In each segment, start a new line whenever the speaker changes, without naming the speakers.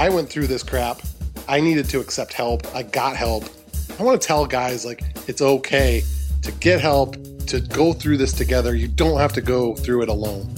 I went through this crap. I needed to accept help. I got help. I want to tell guys like it's okay to get help, to go through this together. You don't have to go through it alone.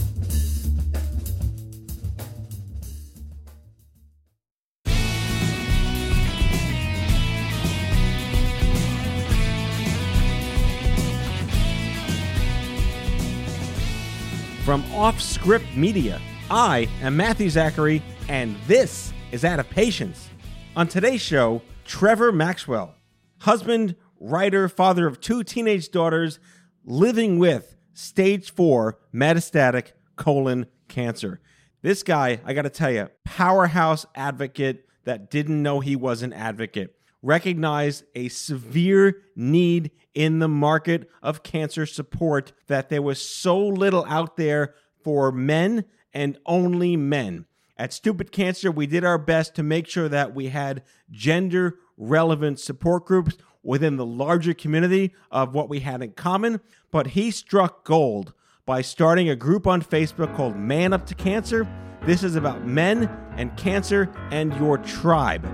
From Off Script Media, I am Matthew Zachary, and this is Out of Patience. On today's show, Trevor Maxwell, husband, writer, father of two teenage daughters, living with stage four metastatic colon cancer. This guy, I got to tell you, powerhouse advocate that didn't know he was an advocate, recognized a severe need in the market of cancer support that there was so little out there for men and only men. At Stupid Cancer, we did our best to make sure that we had gender relevant support groups within the larger community of what we had in common. But he struck gold by starting a group on Facebook called Man Up to Cancer. This is about men and cancer and your tribe.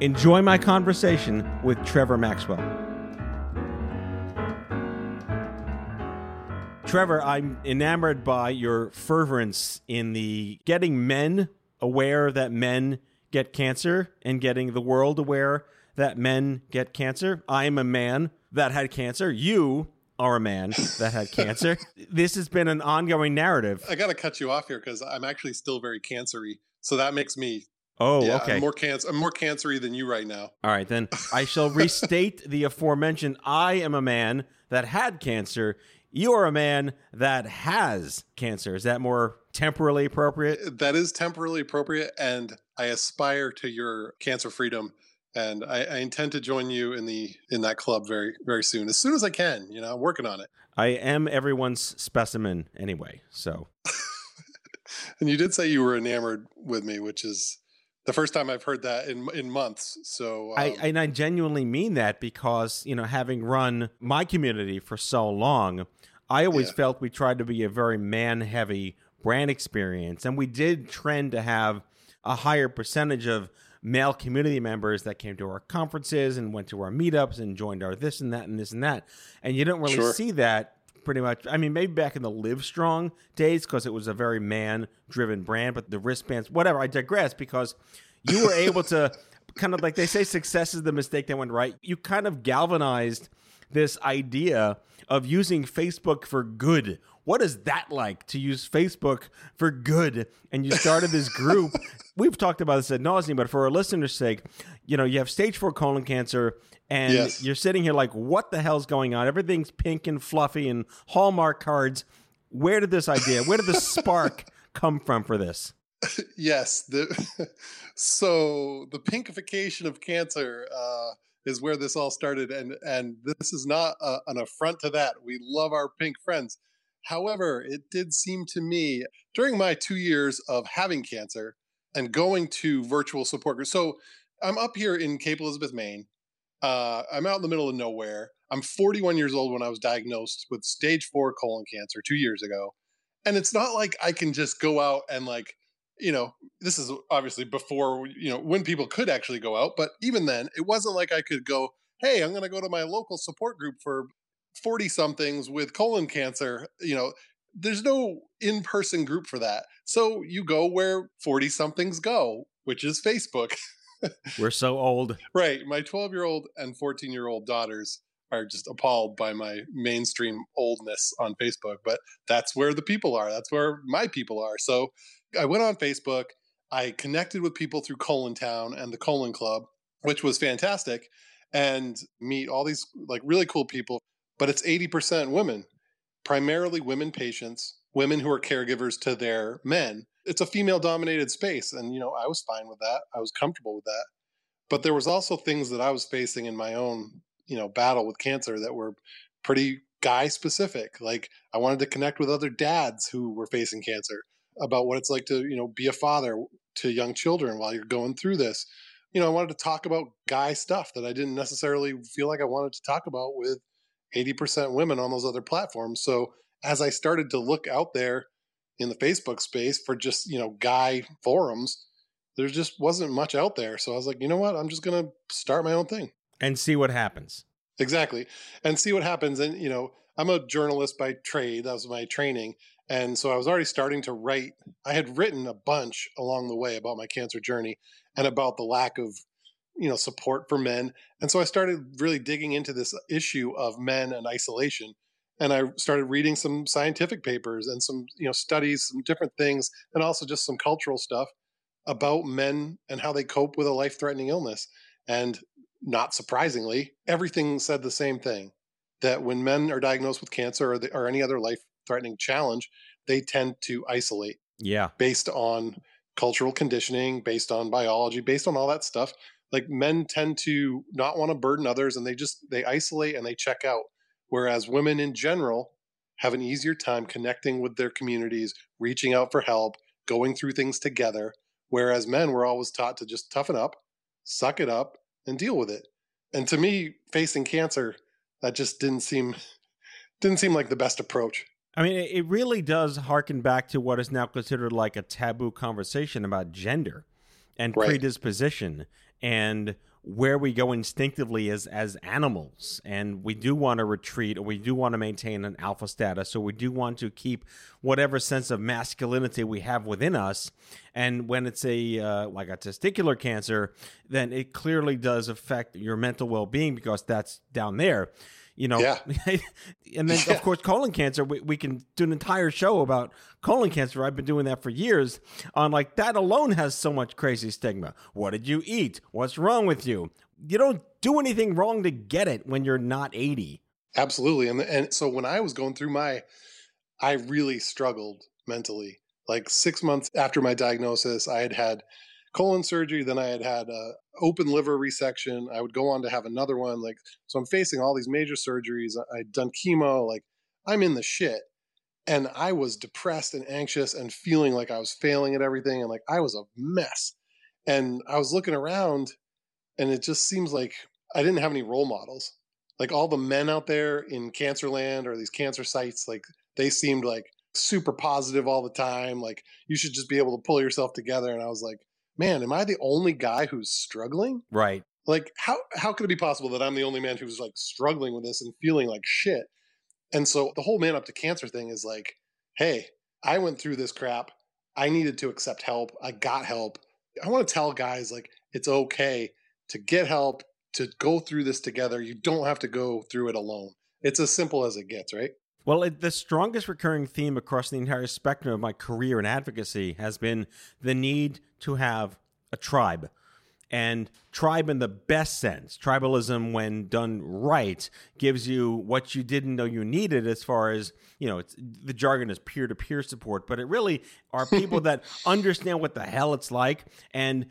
Enjoy my conversation with Trevor Maxwell. Trevor, I'm enamored by your fervence in the getting men aware that men get cancer and getting the world aware that men get cancer. I'm a man that had cancer. You are a man that had cancer. this has been an ongoing narrative.
I got to cut you off here because I'm actually still very cancery. So that makes me.
Oh,
yeah,
okay.
I'm more cancer. I'm more cancery than you right now.
All right, then I shall restate the aforementioned. I am a man that had cancer you are a man that has cancer. Is that more temporally appropriate?
That is temporally appropriate, and I aspire to your cancer freedom. And I, I, intend to join you in the in that club very very soon, as soon as I can. You know, I'm working on it.
I am everyone's specimen anyway. So,
and you did say you were enamored with me, which is the first time I've heard that in in months. So
um, I and I genuinely mean that because you know having run my community for so long, I always yeah. felt we tried to be a very man heavy brand experience, and we did trend to have a higher percentage of male community members that came to our conferences and went to our meetups and joined our this and that and this and that. And you didn't really sure. see that pretty much. I mean, maybe back in the Live Strong days because it was a very man driven brand, but the wristbands, whatever. I digress because you were able to kind of like they say, success is the mistake that went right. You kind of galvanized this idea of using Facebook for good. What is that like to use Facebook for good? And you started this group. We've talked about this at nauseum, but for our listeners' sake, you know, you have stage four colon cancer, and yes. you're sitting here like, what the hell's going on? Everything's pink and fluffy and Hallmark cards. Where did this idea, where did the spark come from for this?
Yes. The, so the pinkification of cancer. Uh, is where this all started, and and this is not a, an affront to that. We love our pink friends. However, it did seem to me during my two years of having cancer and going to virtual support groups. So I'm up here in Cape Elizabeth, Maine. Uh, I'm out in the middle of nowhere. I'm 41 years old when I was diagnosed with stage four colon cancer two years ago. And it's not like I can just go out and like you know, this is obviously before, you know, when people could actually go out. But even then, it wasn't like I could go, hey, I'm going to go to my local support group for 40 somethings with colon cancer. You know, there's no in person group for that. So you go where 40 somethings go, which is Facebook.
We're so old.
Right. My 12 year old and 14 year old daughters are just appalled by my mainstream oldness on Facebook, but that's where the people are. That's where my people are. So I went on Facebook. I connected with people through Colon Town and the Colon Club, which was fantastic, and meet all these like really cool people. But it's 80% women, primarily women patients women who are caregivers to their men. It's a female dominated space. And, you know, I was fine with that. I was comfortable with that. But there was also things that I was facing in my own, you know, battle with cancer that were pretty guy specific. Like I wanted to connect with other dads who were facing cancer about what it's like to, you know, be a father to young children while you're going through this. You know, I wanted to talk about guy stuff that I didn't necessarily feel like I wanted to talk about with 80% women on those other platforms. So as I started to look out there in the Facebook space for just, you know, guy forums, there just wasn't much out there. So I was like, you know what? I'm just going to start my own thing
and see what happens.
Exactly. And see what happens. And, you know, I'm a journalist by trade. That was my training. And so I was already starting to write. I had written a bunch along the way about my cancer journey and about the lack of you know support for men and so i started really digging into this issue of men and isolation and i started reading some scientific papers and some you know studies some different things and also just some cultural stuff about men and how they cope with a life threatening illness and not surprisingly everything said the same thing that when men are diagnosed with cancer or, the, or any other life threatening challenge they tend to isolate
yeah.
based on cultural conditioning based on biology based on all that stuff like men tend to not want to burden others and they just they isolate and they check out whereas women in general have an easier time connecting with their communities reaching out for help going through things together whereas men were always taught to just toughen up suck it up and deal with it. And to me facing cancer that just didn't seem didn't seem like the best approach.
I mean, it really does harken back to what is now considered like a taboo conversation about gender and right. predisposition and where we go instinctively as as animals. And we do want to retreat or we do want to maintain an alpha status or we do want to keep whatever sense of masculinity we have within us. And when it's a uh, like a testicular cancer then it clearly does affect your mental well-being because that's down there you know
yeah.
and then yeah. of course colon cancer we, we can do an entire show about colon cancer. I've been doing that for years. On like that alone has so much crazy stigma. What did you eat? What's wrong with you? You don't do anything wrong to get it when you're not 80
absolutely. And and so when i was going through my i really struggled mentally. Like six months after my diagnosis i had had colon surgery. Then I had had a open liver resection. I would go on to have another one. Like, so I'm facing all these major surgeries. I'd done chemo. Like, I'm in the shit. And I was depressed and anxious and feeling like I was failing at everything. And like, I was a mess. And I was looking around and it just seems like I didn't have any role models. Like all the men out there in cancer land or these cancer sites, like they seemed like super positive all the time. Like you should just be able to pull yourself together. And I was like, man, am I the only guy who's struggling?
Right.
Like how how could it be possible that I'm the only man who's like struggling with this and feeling like shit? And so the whole man up to cancer thing is like, hey, I went through this crap. I needed to accept help. I got help. I want to tell guys like it's okay to get help, to go through this together. You don't have to go through it alone. It's as simple as it gets, right?
Well, it, the strongest recurring theme across the entire spectrum of my career in advocacy has been the need to have a tribe. And tribe in the best sense, tribalism, when done right, gives you what you didn't know you needed as far as, you know, the jargon is peer to peer support, but it really are people that understand what the hell it's like. And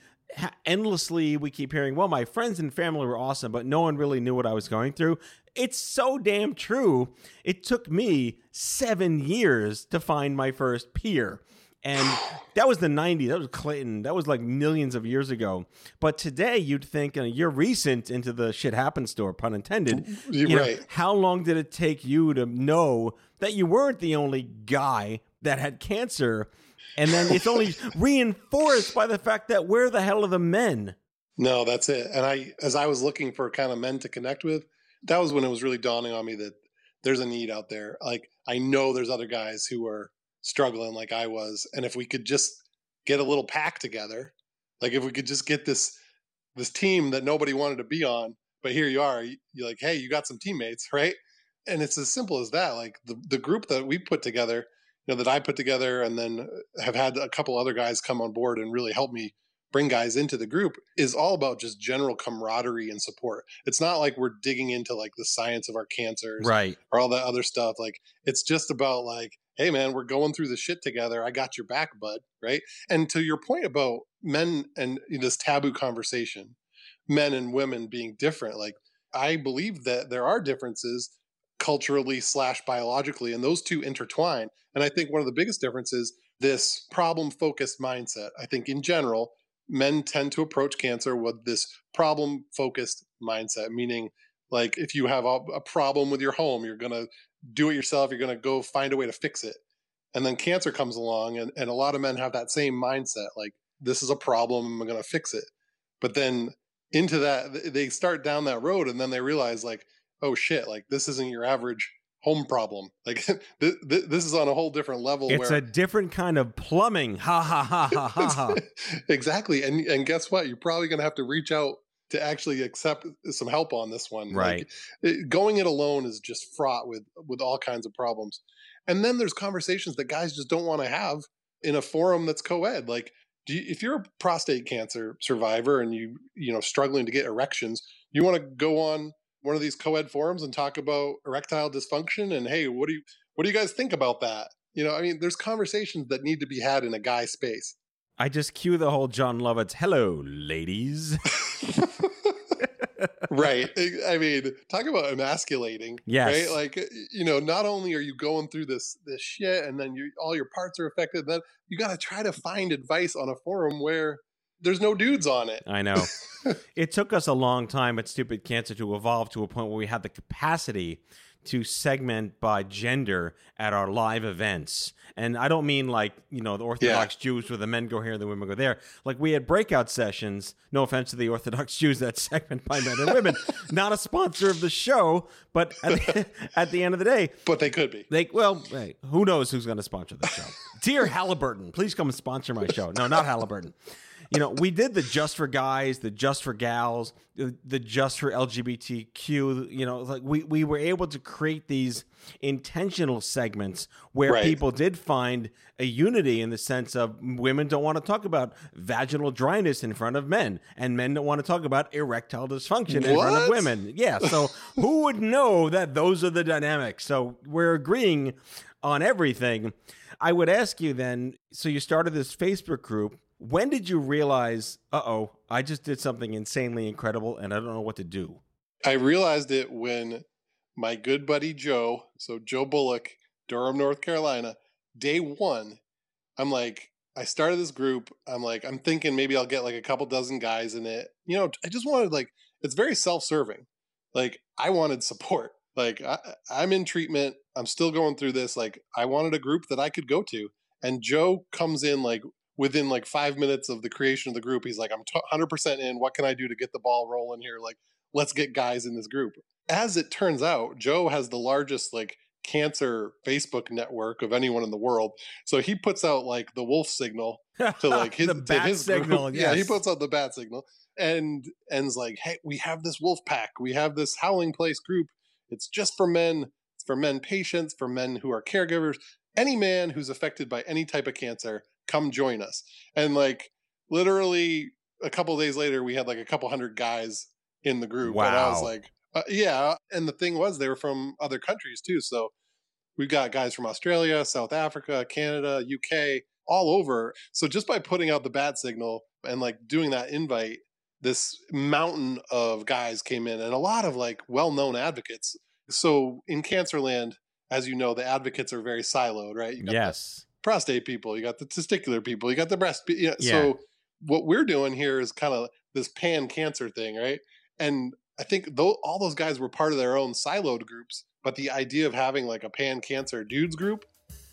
endlessly, we keep hearing, well, my friends and family were awesome, but no one really knew what I was going through. It's so damn true. It took me seven years to find my first peer. And that was the 90s. That was Clinton. That was like millions of years ago. But today, you'd think, and you're recent into the shit happens store, pun intended.
You're
you
right.
Know, how long did it take you to know that you weren't the only guy that had cancer? And then it's only reinforced by the fact that where the hell are the men?
No, that's it. And I, as I was looking for kind of men to connect with, that was when it was really dawning on me that there's a need out there. Like I know there's other guys who are struggling like I was, and if we could just get a little pack together, like if we could just get this this team that nobody wanted to be on, but here you are, you're like, hey, you got some teammates, right? And it's as simple as that. Like the the group that we put together, you know, that I put together, and then uh, have had a couple other guys come on board and really help me bring guys into the group is all about just general camaraderie and support. It's not like we're digging into like the science of our cancers,
right,
or all that other stuff. Like it's just about like, hey man, we're going through the shit together. I got your back, bud. Right. And to your point about men and this taboo conversation, men and women being different, like I believe that there are differences culturally slash biologically, and those two intertwine. And I think one of the biggest differences this problem focused mindset. I think in general, men tend to approach cancer with this problem focused mindset, meaning like if you have a, a, problem with your home, you're going to do it yourself, you're going to go find a way to fix it. And then cancer comes along, and, and a lot of men have that same mindset like, this is a problem, I'm going to fix it. But then into that, they start down that road, and then they realize, like, oh shit, like this isn't your average home problem. Like th- th- this is on a whole different level.
It's
where,
a different kind of plumbing. Ha ha ha ha ha. ha.
exactly, and and guess what? You're probably going to have to reach out to actually accept some help on this one.
Right.
Like, it, going it alone is just fraught with with all kinds of problems. And then there's conversations that guys just don't want to have in a forum that's co-ed. Like, you, if you're a prostate cancer survivor and you you know struggling to get erections, you want to go on one of these co-ed forums and talk about erectile dysfunction and hey what do you what do you guys think about that? You know i mean there's conversations that need to be had in a guy space.
I just cue the whole Jon Lovitz hello ladies.
Right. I mean talk about emasculating
yes.
Right like you know not only are you going through this this shit and then you all your parts are affected then you got to try to find advice on a forum where there's no dudes on it.
I know. it took us a long time at Stupid Cancer to evolve to a point where we had the capacity to segment by gender at our live events. And I don't mean like, you know, the Orthodox yeah. Jews where the men go here and the women go there. Like we had breakout sessions, no offense to the Orthodox Jews, that segment by men and women. Not a sponsor of the show, but at the, at the end of the day.
But they could be.
They well, hey, who knows who's going to sponsor the show. Dear Halliburton, please come and sponsor my show. No, not Halliburton you know, we did the just for guys, the just for gals, the, just for LGBTQ. You know, like we we were able to create these intentional segments where right. people did find a unity in the sense of women don't want to talk about vaginal dryness in front of men, and men don't want to talk about erectile dysfunction in front of women. Yeah, so who would know that those are the dynamics? So we're agreeing on everything. I would ask you then. So you started this Facebook group when did you realize, uh oh, I just did something insanely incredible and I don't know what to do?
I realized it when my good buddy Joe, so Joe Bullock, Durham, North Carolina, day one, I'm like, I started this group. I'm like, I'm thinking maybe I'll get like a couple dozen guys in it. You know, I just wanted like, it's very self serving. Like, I wanted support. Like, I, I'm in treatment. I'm still going through this. Like, I wanted a group that I could go to. And Joe comes in like within like five minutes of the creation of the group, he's like, I'm 100% in. What can I do to get the ball rolling here? Like, let's get guys in this group. As it turns out, Joe has the largest like cancer Facebook network of anyone in the world. So he puts out like the wolf signal to like his,
the bat
his
signal.
Yes. Yeah, he puts out the bat signal and ends like, hey, we have this wolf pack. We have this howling place group. It's just for men. It's for men patients, for men who are caregivers. Any man who's affected by any type of cancer come join us. And like literally a couple days later, we had like a couple hundred guys in the group.
Wow.
And I was like, uh, yeah. And the thing was, they were from other countries too. So we've got guys from Australia, South Africa, Canada, UK, all over. So just by putting out the bat signal and like doing that invite, this mountain of guys came in and a lot of like well known advocates. So in Cancerland, as you know, the advocates are very siloed, right?
yes
prostate people, you got the testicular people, you got the breast. Know, yeah. So what we're doing here is kind of this pan cancer thing, right? And I think though all those guys were part of their own siloed groups, but the idea of having like a pan cancer dudes group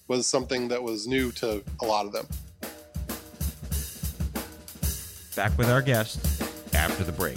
was something that was new to a lot of them.
Back with our guest after the break.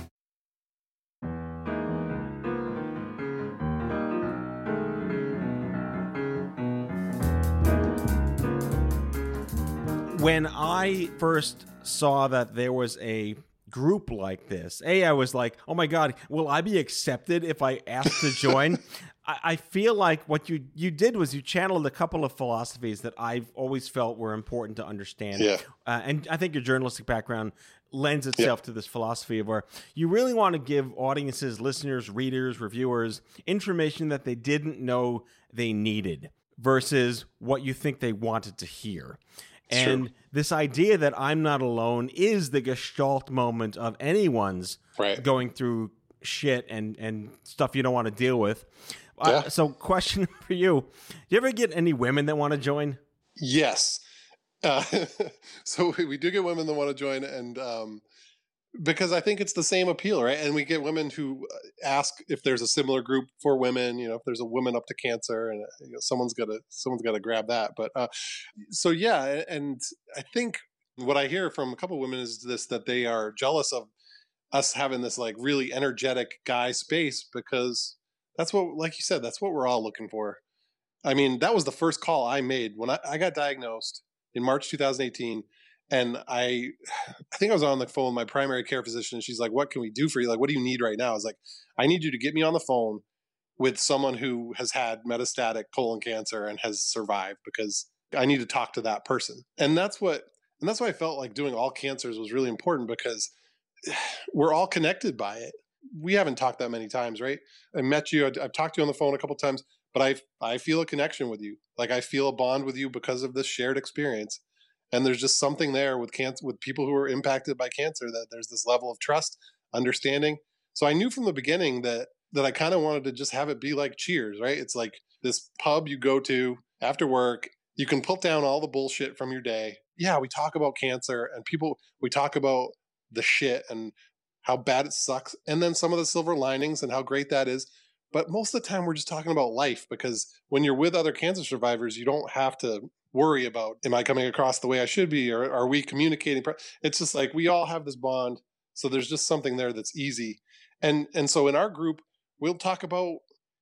When I first saw that there was a group like this, A, I was like, oh my God, will I be accepted if I ask to join? I feel like what you you did was you channeled a couple of philosophies that I've always felt were important to understand.
Yeah.
Uh, and I think your journalistic background lends itself yeah. to this philosophy of where you really want to give audiences, listeners, readers, reviewers information that they didn't know they needed versus what you think they wanted to hear. And True. this idea that I'm not alone is the gestalt moment of anyone's
right.
going through shit and and stuff you don't want to deal with. Yeah. Uh, so, question for you: Do you ever get any women that want to join?
Yes. Uh, so we do get women that want to join, and um, because I think it's the same appeal, right? And we get women who uh, ask if there's a similar group for women. You know, if there's a woman up to cancer, and uh, you know, someone's got to someone's got to grab that. But uh, so yeah, and I think what I hear from a couple women is this: that they are jealous of us having this like really energetic guy space because that's what, like you said, that's what we're all looking for. I mean, that was the first call I made when I, I got diagnosed in March 2018. And I, I think I was on the phone with my primary care physician, and she's like, "What can we do for you? Like, what do you need right now?" I was like, "I need you to get me on the phone with someone who has had metastatic colon cancer and has survived because I need to talk to that person." And that's what, and that's why I felt like doing all cancers was really important because we're all connected by it we haven't talked that many times, right? I met you. I've talked to you on the phone a couple times, but I I feel a connection with you. Like I feel a bond with you because of this shared experience. And there's just something there with cancer, with people who are impacted by cancer, that there's this level of trust, understanding. So I knew from the beginning that that I kind of wanted to just have it be like Cheers, right? It's like this pub you go to after work. You can put down all the bullshit from your day. Yeah, we talk about cancer and people. We talk about the shit and how bad it sucks, and then some of the silver linings and how great that is. But most of the time, we're just talking about life because when you're with other cancer survivors, you don't have to worry about, am I coming across the way I should be? Or are we communicating? It's just like we all have this bond. So there's just something there that's easy. And, and so in our group, we'll talk about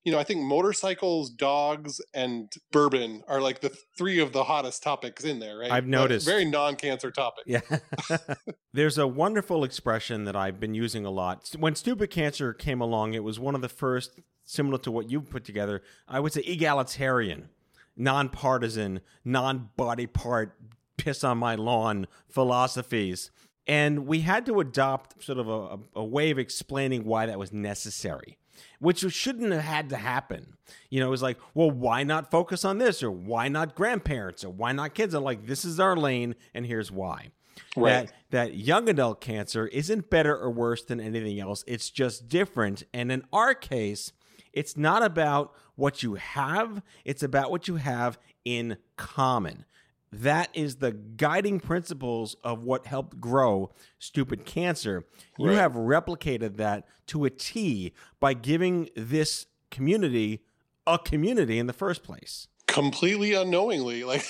you know, I think motorcycles, dogs, and bourbon are like the three of the hottest topics in there, right?
I've noticed.
But very non cancer topic.
Yeah. There's a wonderful expression that I've been using a lot. When Stupid Cancer came along, it was one of the first, similar to what you put together, I would say egalitarian, nonpartisan, non body part, piss on my lawn philosophies. And we had to adopt sort of a, a way of explaining why that was necessary which shouldn't have had to happen. You know, it was like, well, why not focus on this, or why not grandparents, or why not kids? I'm like, this is our lane, and here's why. Right. That that young adult cancer isn't better or worse than anything else. It's just different. And in our case, it's not about what you have, it's about what you have in common. That is the guiding principles of what helped grow Stupid Cancer. You have replicated that to a T by giving this community a community in the first place.
Completely unknowingly. Like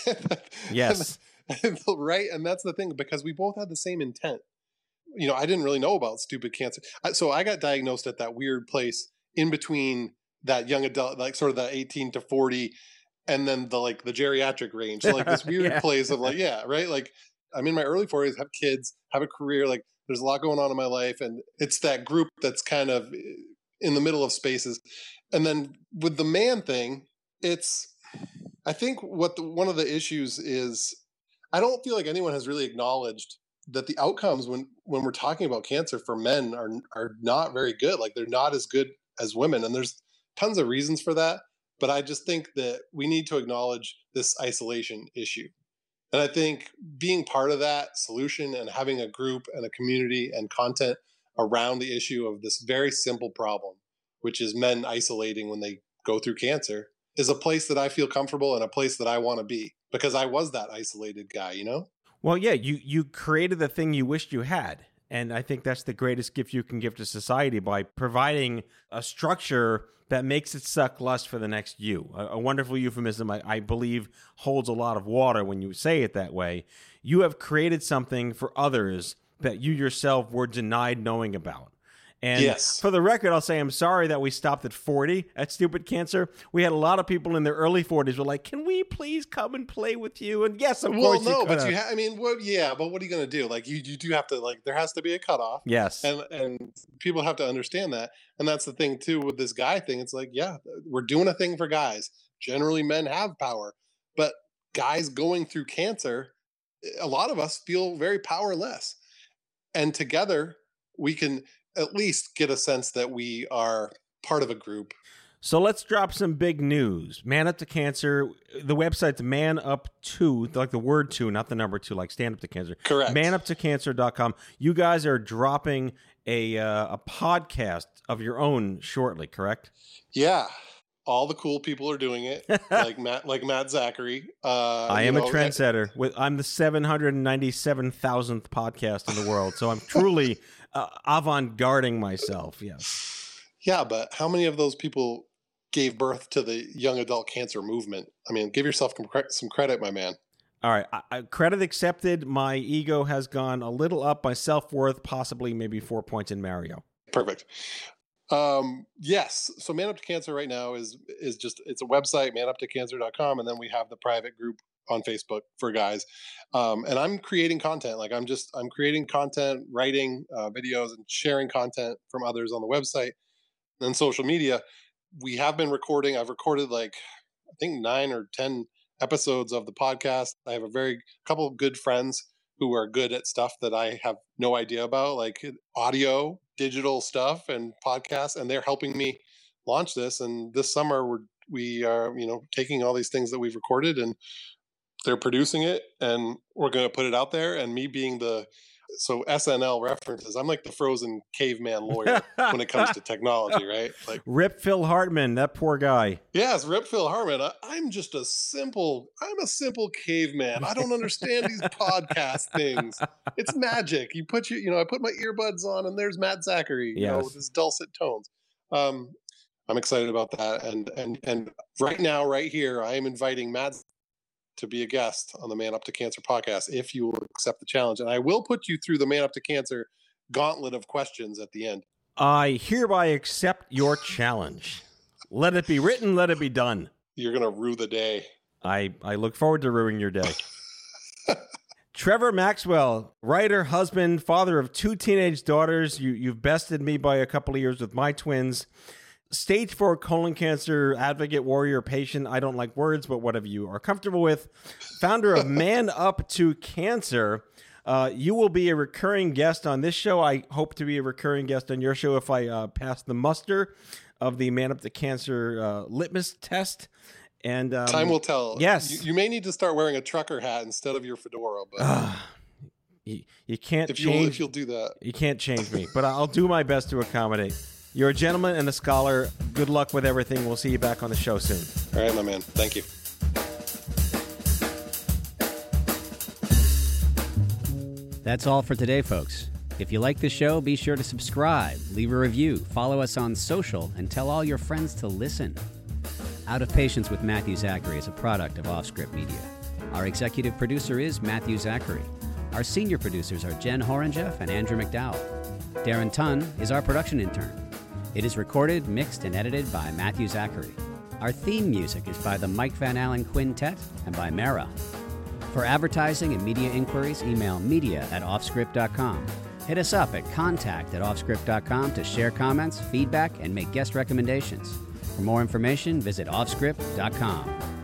Yes.
right. And that's the thing, because we both had the same intent. You know, I didn't really know about stupid cancer. So I got diagnosed at that weird place in between that young adult, like sort of the 18 to 40 and then the like the geriatric range. So like this weird yeah. place of like, yeah, right? Like I'm in my early 40s, have kids, have a career, like there's a lot going on in my life. And it's that group that's kind of eh, in the middle of spaces. And then with the man thing, it's I think what the, one of the issues is I don't feel like anyone has really acknowledged that the outcomes when when we're talking about cancer for men are are not very good. Like they're not as good as women, and there's tons of reasons for that. But I just think that we need to acknowledge this isolation issue. And I think being part of that solution and having a group and a community and content around the issue of this very simple problem, which is men isolating when they go through cancer, is a place that I feel comfortable and a place that I want to be because I was that isolated guy, you know?
Well, yeah, you you created the thing you wished you had. And I think that's the greatest gift you can give to society by providing a structure that makes it suck less for the next you. A, a wonderful euphemism, I, I, believe, holds a lot of water when you say it that way. You have created something for others that you yourself were denied knowing about. And
yes.
for the record, I'll say I'm sorry that we stopped at 40 at Stupid Cancer. We had a lot of people in their early 40s were like, "Can we please come and play with you?" And yes, of
well,
course.
no,
you
but you, ha- I mean, what? Yeah, but what are you going to do? Like, you you do have to like, there has to be a cutoff.
Yes,
and and people have to understand that, and that's the thing too with this guy thing. It's like, yeah, we're doing a thing for guys. Generally, men have power, but guys going through cancer, a lot of us feel very powerless, and together we can at least get a sense that we are part of a group.
So let's drop some big news. Man Up to Cancer. The website's man up to, like the word two, not the number two, like stand up to cancer.
Correct.
Manuptocancer.com. You guys are dropping a uh, a podcast of your own shortly, correct?
Yeah. All the cool people are doing it, like Matt, like Matt Zachary. Uh,
I am know, a trendsetter. With I'm the seven hundred ninety seven thousandth podcast in the world, so I'm truly uh, avant-garding myself. Yes.
Yeah, but how many of those people gave birth to the young adult cancer movement? I mean, give yourself some credit, my man.
All right, I, I, credit accepted. My ego has gone a little up. My self worth, possibly maybe four points in Mario.
Perfect. Um, yes. So Man Up to Cancer right now is is just it's a website, manuptocancer.com, and then we have the private group on Facebook for guys. Um, and I'm creating content. Like I'm just I'm creating content, writing uh, videos, and sharing content from others on the website and social media. We have been recording. I've recorded like I think nine or ten episodes of the podcast. I have a very couple of good friends who are good at stuff that I have no idea about, like audio, digital stuff, and podcasts, and they're helping me launch this. And this summer, we're we are you know taking all these things that we've recorded and they're producing it and we're going to put it out there and me being the so SNL references. I'm like the frozen caveman lawyer when it comes to technology, right? Like
Rip Phil Hartman, that poor guy.
Yes, Rip Phil Hartman. I, am just a simple, I'm a simple caveman. I don't understand these podcast things. It's magic. You put you, you know, I put my earbuds on and there's Matt Zachary, you yes. know, with his dulcet tones. Um, I'm excited about that. And and and right now, right here, I am inviting Matt to be a guest on the Man Up to Cancer podcast if you will accept the challenge. And I will put you through the Man Up to Cancer gauntlet of questions at the end.
I hereby accept your challenge. Let it be written, let it be done.
You're going to rue the day.
I, I look forward to ruining your day. Trevor Maxwell, writer, husband, father of two teenage daughters. You, you've bested me by a couple of years with my twins stage four colon cancer advocate, warrior, patient. I don't like words, but whatever you are comfortable with. Founder of Man Up to Cancer. Uh, you will be a recurring guest on this show. I hope to be a recurring guest on your show if I uh, pass the muster of the Man Up to Cancer uh, litmus test. And um,
time will tell.
Yes,
you, you, may need to start wearing a trucker hat instead of your fedora. But
you, you can't
if
change.
You'll, if you'll do that,
you can't change me. But I'll do my best to accommodate. You're a gentleman and a scholar. Good luck with everything. We'll see you back on the show soon.
All right, my man. Thank you.
That's all for today, folks. If you like the show, be sure to subscribe, leave a review, follow us on social, and tell all your friends to listen. Out of Patience with Matthew Zachary is a product of Offscript Media. Our executive producer is Matthew Zachary. Our senior producers are Jen Horonjeff and Andrew McDowell. Darren Tunn is our production intern. It is recorded, mixed, and edited by Matthew Zachary. Our theme music is by the Mike Van Allen Quintet and by Mara. For advertising and media inquiries, email media at offscript.com. Hit us up at contact at offscript.com to share comments, feedback, and make guest recommendations. For more information, visit offscript.com.